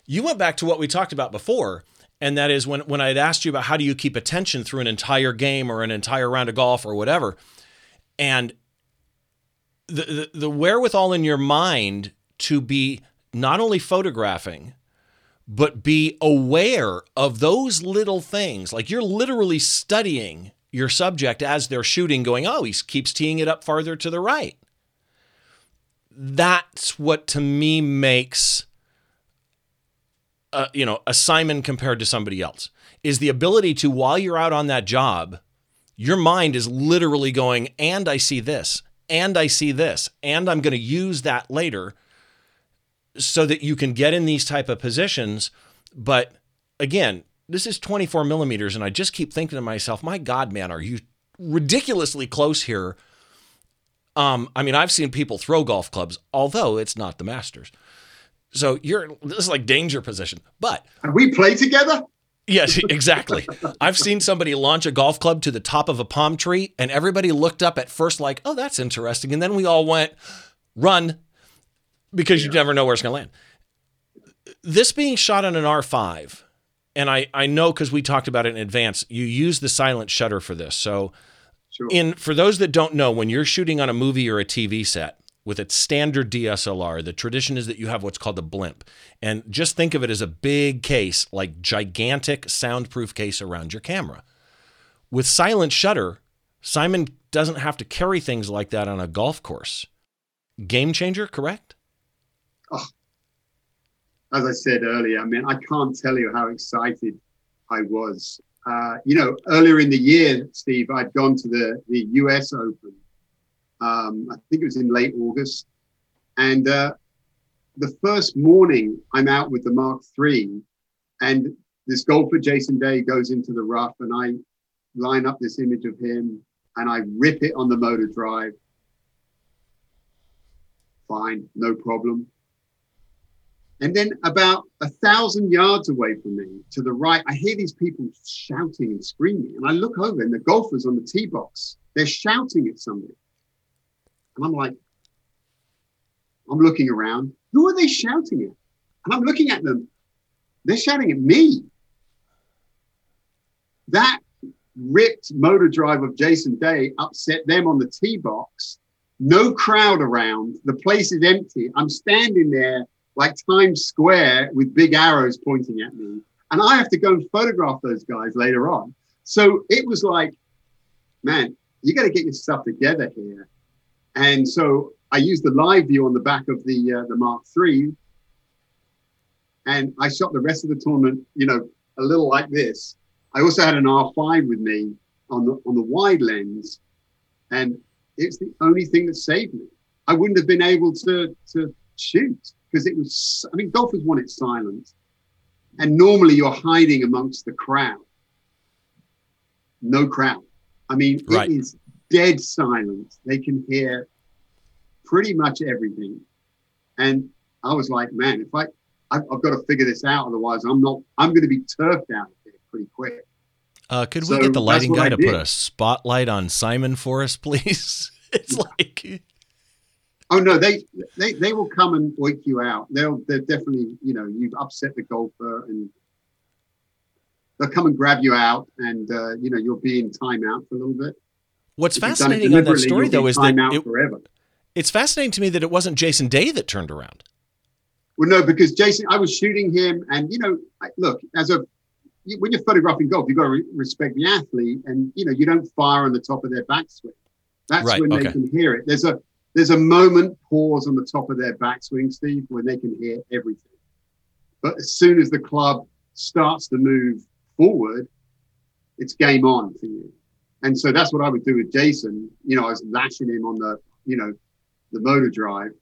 you went back to what we talked about before, and that is when when I had asked you about how do you keep attention through an entire game or an entire round of golf or whatever, and the, the, the wherewithal in your mind to be not only photographing but be aware of those little things. Like you're literally studying your subject as they're shooting, going, oh, he keeps teeing it up farther to the right. That's what to me makes a, you know, a Simon compared to somebody else is the ability to, while you're out on that job, your mind is literally going, and I see this, and I see this, and I'm going to use that later so that you can get in these type of positions. But again, this is 24 millimeters, and I just keep thinking to myself, my God, man, are you ridiculously close here? Um, I mean, I've seen people throw golf clubs, although it's not the Masters. So you're this is like danger position. But Have we play together? Yes, (laughs) exactly. I've seen somebody launch a golf club to the top of a palm tree, and everybody looked up at first like, "Oh, that's interesting," and then we all went, "Run," because you never know where it's going to land. This being shot on an R5, and I, I know because we talked about it in advance, you use the silent shutter for this. So, sure. in for those that don't know, when you're shooting on a movie or a TV set with a standard DSLR, the tradition is that you have what's called a blimp. And just think of it as a big case, like gigantic soundproof case around your camera. With silent shutter, Simon doesn't have to carry things like that on a golf course. Game changer, correct? As I said earlier, I mean, I can't tell you how excited I was. Uh, you know, earlier in the year, Steve, I'd gone to the, the US Open. Um, I think it was in late August. And uh, the first morning, I'm out with the Mark III, and this golfer, Jason Day, goes into the rough, and I line up this image of him and I rip it on the motor drive. Fine, no problem. And then about a thousand yards away from me to the right, I hear these people shouting and screaming. And I look over and the golfers on the tee box, they're shouting at somebody. And I'm like, I'm looking around. Who are they shouting at? And I'm looking at them. They're shouting at me. That ripped motor drive of Jason Day upset them on the tee box. No crowd around. The place is empty. I'm standing there like Times Square with big arrows pointing at me. And I have to go and photograph those guys later on. So it was like, man, you got to get your stuff together here. And so I used the live view on the back of the uh, the Mark III, and I shot the rest of the tournament, you know, a little like this. I also had an R5 with me on the on the wide lens, and it's the only thing that saved me. I wouldn't have been able to to shoot because it was, I mean, golfers want it silent. And normally you're hiding amongst the crowd. No crowd. I mean, right. it is dead silent. They can hear pretty much everything. And I was like, man, if I, I've, I've got to figure this out. Otherwise, I'm not, I'm going to be turfed out of here pretty quick. Uh, could so we get the lighting guy to put a spotlight on Simon for us, (laughs) please? it's like Oh no, they they they will come and wake you out. They'll they're definitely you know you've upset the golfer and they'll come and grab you out and uh, you know you'll be in timeout for a little bit. What's If you've done it fascinating on that story though is that it, forever. it's fascinating to me that it wasn't Jason Day that turned around. Well, no, because Jason, I was shooting him, and you know, I, look, as a when you're photographing golf, you've got to re- respect the athlete, and you know, you don't fire on the top of their backswing. That's Right, when okay. they can hear it. There's a there's a moment pause on the top of their backswing, Steve, when they can hear everything. But as soon as the club starts to move forward, it's game on for you. And so that's what I would do with Jason. You know, I was lashing him on the, you know, the motor drive.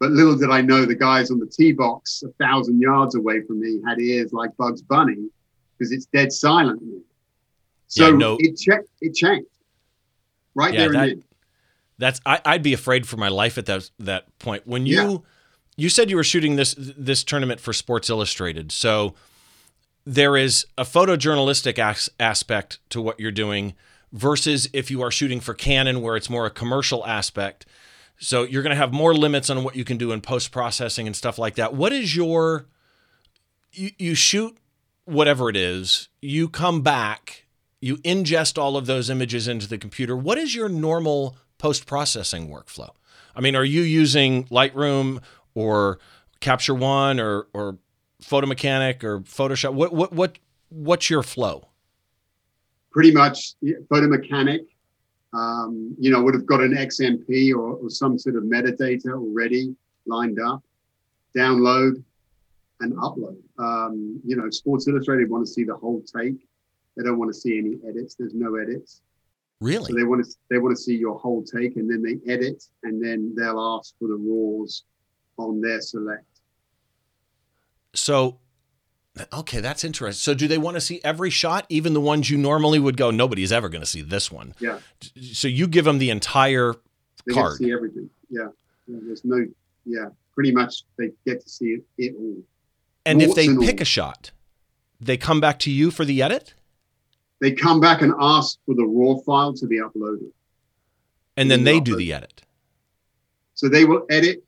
But little did I know the guys on the tee box a thousand yards away from me had ears like Bugs Bunny because it's dead silent. So Yeah, no- it checked. It changed right Yeah, there that-. That's I, I'd be afraid for my life at that that point. When you Yeah. you said you were shooting this this tournament for Sports Illustrated, so there is a photojournalistic as- aspect to what you're doing versus if you are shooting for Canon, where it's more a commercial aspect. So you're going to have more limits on what you can do in post processing and stuff like that. What is your you, you shoot whatever it is, you come back, you ingest all of those images into the computer. What is your normal post processing workflow? I mean, are you using Lightroom or Capture One or or Photo Mechanic or Photoshop? What what what what's your flow? pretty much photo mechanic um, you know would have got an xmp or, or some sort of metadata already lined up download and upload um, you know sports illustrated want to see the whole take they don't want to see any edits there's no edits so Really? they want to they want to see your whole take and then they edit and then they'll ask for the raws on their select So okay, that's interesting. So do they want to see every shot, even the ones you normally would go, nobody's ever going to see this one? Yeah. So you give them the entire they Card. see everything yeah. yeah there's no yeah pretty much they get to see it, it all and if they and all. pick a shot, they come back to you for the edit? They come back and ask for the raw file to be uploaded. And then they do the edit. So they will edit.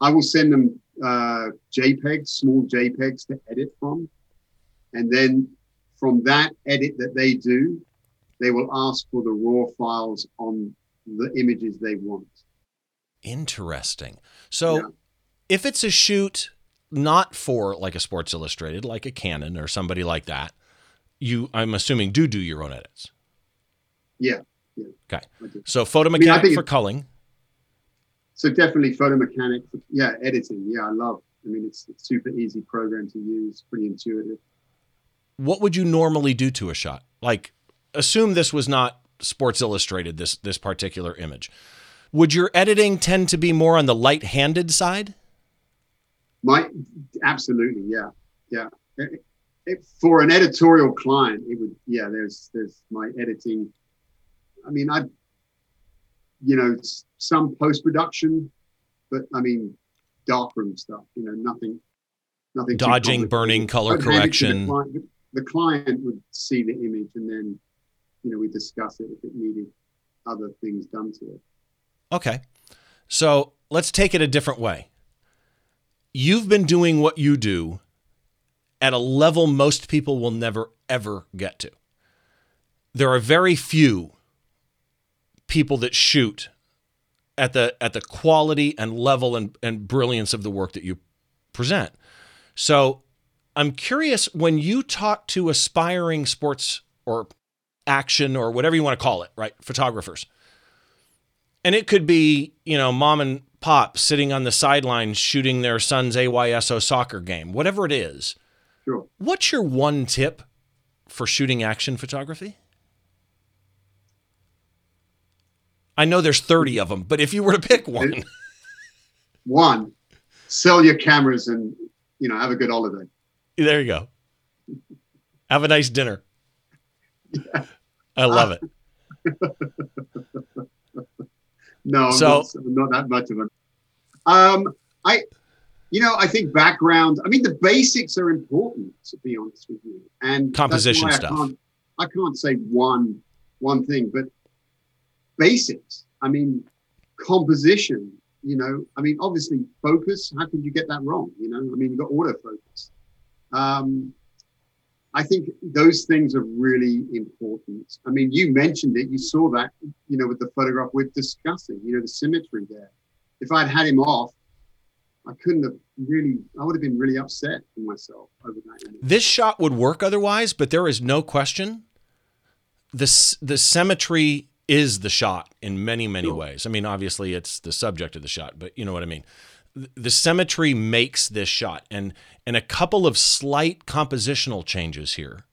I will send them uh, JPEGs, small JPEGs to edit from. And then from that edit that they do, they will ask for the raw files on the images they want. Interesting. So Yeah. if it's a shoot not for like a Sports Illustrated, like a Canon or somebody like that, you I'm assuming do do your own edits. Yeah. Okay. So photo mean, I mechanic think for culling. So definitely photo mechanic. Yeah, editing. Yeah, I love. I mean, it's, it's super easy program to use, pretty intuitive. What would you normally do to a shot? Like assume this was not Sports Illustrated this this particular image. Would your editing tend to be more on the light-handed side? My absolutely, yeah, yeah. It- for an editorial client, it would, yeah. There's, there's my editing. I mean, I, you know, some post production, but I mean, darkroom stuff. You know, nothing, nothing. Dodging, burning, color hand the correction. client. The, the client would see the image, and then, you know, we discuss it if it needed other things done to it. Okay. So let's take it a different way. You've been doing what you do at a level most people will never, ever get to. There are very few people that shoot at the at the quality and level and, and brilliance of the work that you present. So I'm curious when you talk to aspiring sports or action or whatever you want to call it, right? Photographers and it could be you know mom and pop sitting on the sidelines shooting their son's AYSO soccer game, whatever it is. Sure. What's your one tip for shooting action photography? I know there's 30 of them, but if you were to pick one, One, sell your cameras and you know have a good holiday. there you go. Have a nice dinner. I love it. (laughs) No, I'm, So- not, I'm not that much of a. Um, I, you know, I think background. I mean, the basics are important to be honest with you, and Composition stuff. I can't, I can't say one one thing, but basics. I mean, composition. you know, I mean, obviously focus. How could you get that wrong? You know, I mean, you've got autofocus. Um, I think those things are really important. I mean, you mentioned it. You saw that, you know, with the photograph we're discussing. You know, the symmetry there. If I'd had him off, I couldn't have really. I would have been really upset with myself over that. This shot would work otherwise, but there is no question. The the symmetry is the shot in many many sure. ways. I mean, obviously it's the subject of the shot, but you know what I mean. The symmetry makes this shot, and and a couple of slight compositional changes here.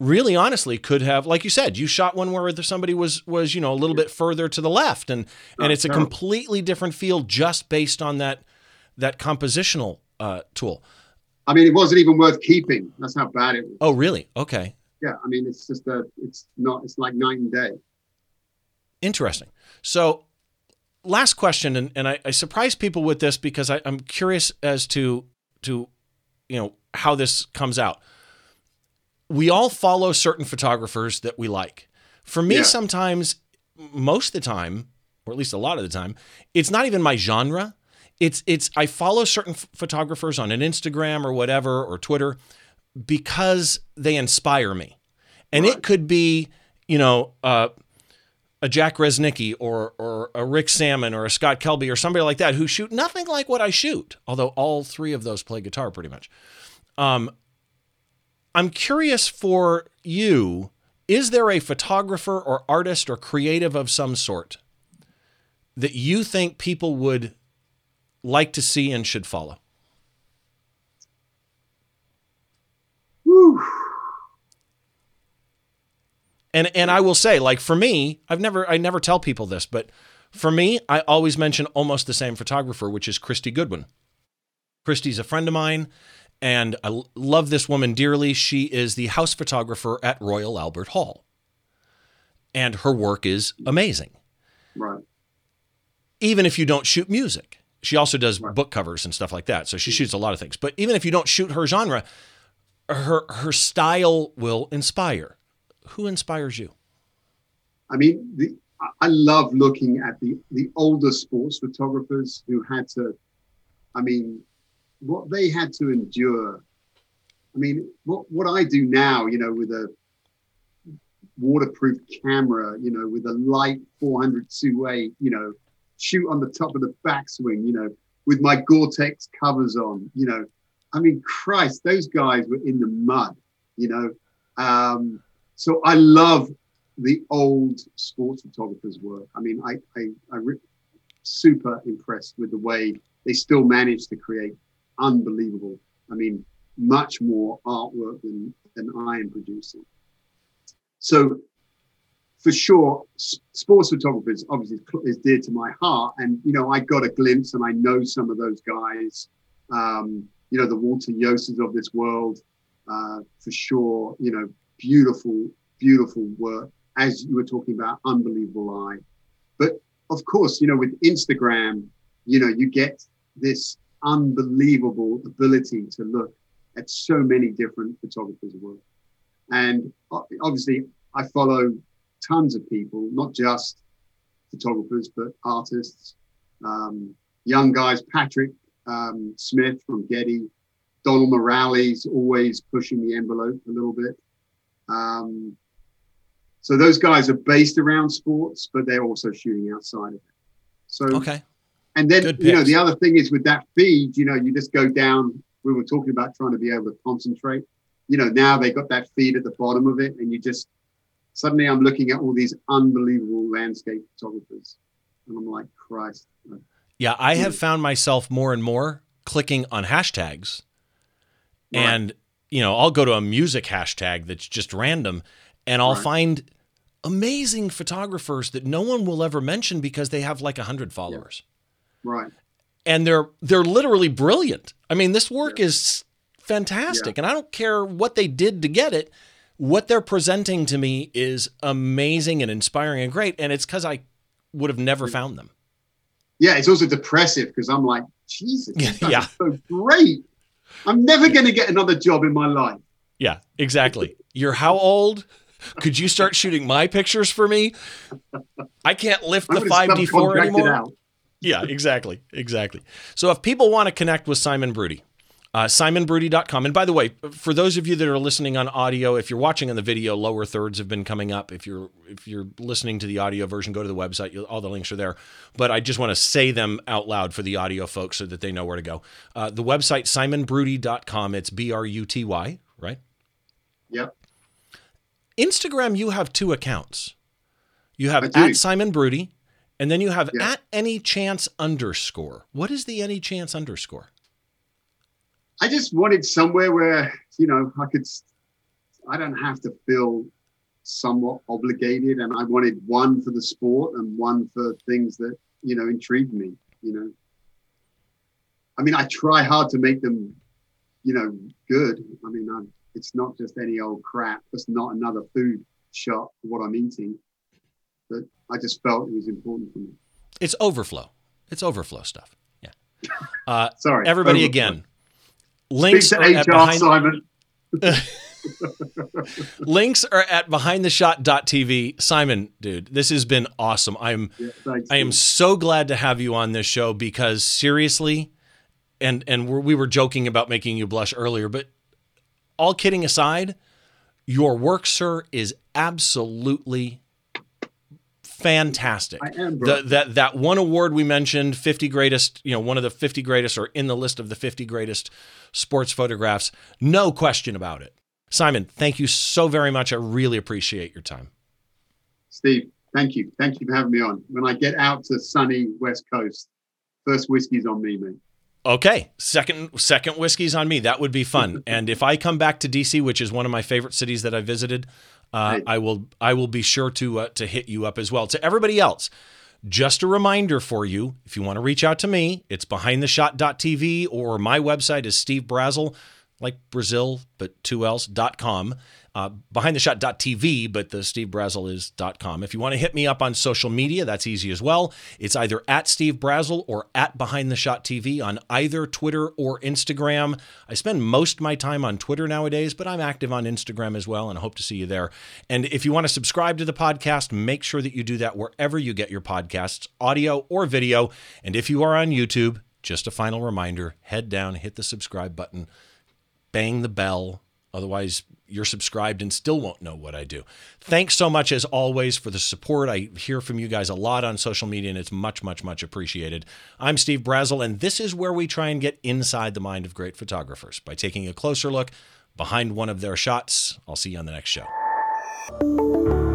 Really, honestly, could have, like you said, you shot one where somebody was was you know a little bit further to the left, and and it's a completely different feel just based on that that compositional uh, tool. I mean, it wasn't even worth keeping. That's how bad it was. Oh, really? Okay. Yeah, I mean, it's just a, it's not, it's like night and day. Interesting. So, last question, and, and I, I surprise people with this because I, I'm curious as to to you know how this comes out. We all follow certain photographers that we like. For me, yeah. sometimes, most of the time, or at least a lot of the time, it's not even my genre. It's it's I follow certain f- photographers on an Instagram or whatever or Twitter because they inspire me. And right. it could be, you know, uh, a Jack Resnicki or or a Rick Sammon or a Scott Kelby or somebody like that who shoot nothing like what I shoot, although all three of those play guitar pretty much. Um, I'm curious for you, is there a photographer or artist or creative of some sort that you think people would like to see and should follow? Whew. And and I will say, like for me, I've never I never tell people this, but for me, I always mention almost the same photographer, which is Christie Goodwin. Christie's a friend of mine, and I love this woman dearly. She is the house photographer at Royal Albert Hall. And her work is amazing. Right. Even if you don't shoot music. She also does right. book covers and stuff like that. So she shoots a lot of things. But even if you don't shoot her genre, her her style will inspire. Who inspires you? I mean, the, I love looking at the the older sports photographers who had to. I mean, what they had to endure. I mean, what what I do now, you know, with a waterproof camera, you know, with a light 400 2.8, you know, shoot on the top of the backswing, you know, with my Gore-Tex covers on, you know. I mean, Christ, those guys were in the mud, you know. Um, so I love the old sports photographers' work. I mean, I, I, I re- super impressed with the way they still manage to create unbelievable. I mean, much more artwork than than I am producing. So for sure, sports photography is obviously is dear to my heart, and you know I got a glimpse, and I know some of those guys. Um, you know the Walter Iooses of this world, uh, for sure. You know, beautiful, beautiful work. As you were talking about, unbelievable eye. But of course, you know, with Instagram, you know, you get this unbelievable ability to look at so many different photographers' work. And obviously, I follow tons of people, not just photographers, but artists, um, young guys. Patrick um, Smith from Getty, Donald Miralle, always pushing the envelope a little bit. Um, so those guys are based around sports, but they're also shooting outside of it. So okay. And then you know the other thing is with that feed, you know, you just go down. We were talking about trying to be able to concentrate. You know, now they got that feed at the bottom of it, and you just suddenly I'm looking at all these unbelievable landscape photographers, and I'm like, Christ. Yeah, I have mm. found myself more and more clicking on hashtags, right. and you know, I'll go to a music hashtag that's just random, and I'll right. find amazing photographers that no one will ever mention because they have like a hundred followers. Yeah. Right. And they're they're literally brilliant. I mean, this work yeah. is fantastic, yeah. and I don't care what they did to get it what they're presenting to me is amazing and inspiring and great. And it's because I would have never found them. Yeah, it's also depressive because I'm like, Jesus, (laughs) yeah, so great. I'm never going to get another job in my life. Yeah, exactly. You're how old? Could you start shooting my pictures for me? I can't lift (laughs) the 5D4 anymore. Yeah, exactly. Exactly. So if people want to connect with Simon Bruty, uh, SimonBruty.com. And by the way, for those of you that are listening on audio, if you're watching on the video, lower thirds have been coming up. If you're if you're listening to the audio version, go to the website. All the links are there. But I just want to say them out loud for the audio folks so that they know where to go. Uh, the website SimonBruty.com. It's B R U T Y, right? Yep. Instagram, you have two accounts. You have at Simon Bruty, and then you have Yeah. at any chance underscore. What is the any chance underscore? I just wanted somewhere where you know I could. I don't have to feel somewhat obligated, and I wanted one for the sport and one for things that you know intrigued me. You know, I mean, I try hard to make them, you know, good. I mean, i it's not just any old crap. It's not another food shop what I'm eating. But I just felt it was important for me. It's overflow. It's overflow stuff. Yeah. Uh, (laughs) Sorry, everybody Over- again. Speak Links to are at HR, behind, Simon. (laughs) links are at behindtheshot.tv. Simon, dude, this has been awesome. I'm Yeah, thanks, I am so glad to have you on this show because seriously, and and we're, we were joking about making you blush earlier, but all kidding aside, your work, sir, is absolutely fantastic. I am, bro. The, that that one award we mentioned, 50 greatest, you know, one of the 50 greatest or in the list of the 50 greatest sports photographs, no question about it. Simon, thank you so very much. I really appreciate your time. Steve, thank you. Thank you for having me on. When I get out to sunny West Coast, first whiskey's on me, mate. Okay, second second whiskey's on me. That would be fun. (laughs) and if I come back to DC, which is one of my favorite cities that I visited, uh. I will I will be sure to uh, to hit you up as well. To everybody else, just a reminder for you: if you want to reach out to me, it's behindtheshot.tv or my website is Steve Brazill, like Brazil but two L's dot com. Uh, behindtheshot.tv, but the Steve Brazill is .com. If you want to hit me up on social media, that's easy as well. It's either at Steve Brazill or at Behind the Shot TV on either Twitter or Instagram. I spend most of my time on Twitter nowadays, but I'm active on Instagram as well, and I hope to see you there. And if you want to subscribe to the podcast, make sure that you do that wherever you get your podcasts, audio or video. And if you are on YouTube, just a final reminder head down, hit the subscribe button bang the bell. Otherwise, you're subscribed and still won't know what I do. Thanks so much, as always, for the support. I hear from you guys a lot on social media, and it's much, much, much appreciated. I'm Steve Brazill, and this is where we try and get inside the mind of great photographers by taking a closer look behind one of their shots. I'll see you on the next show.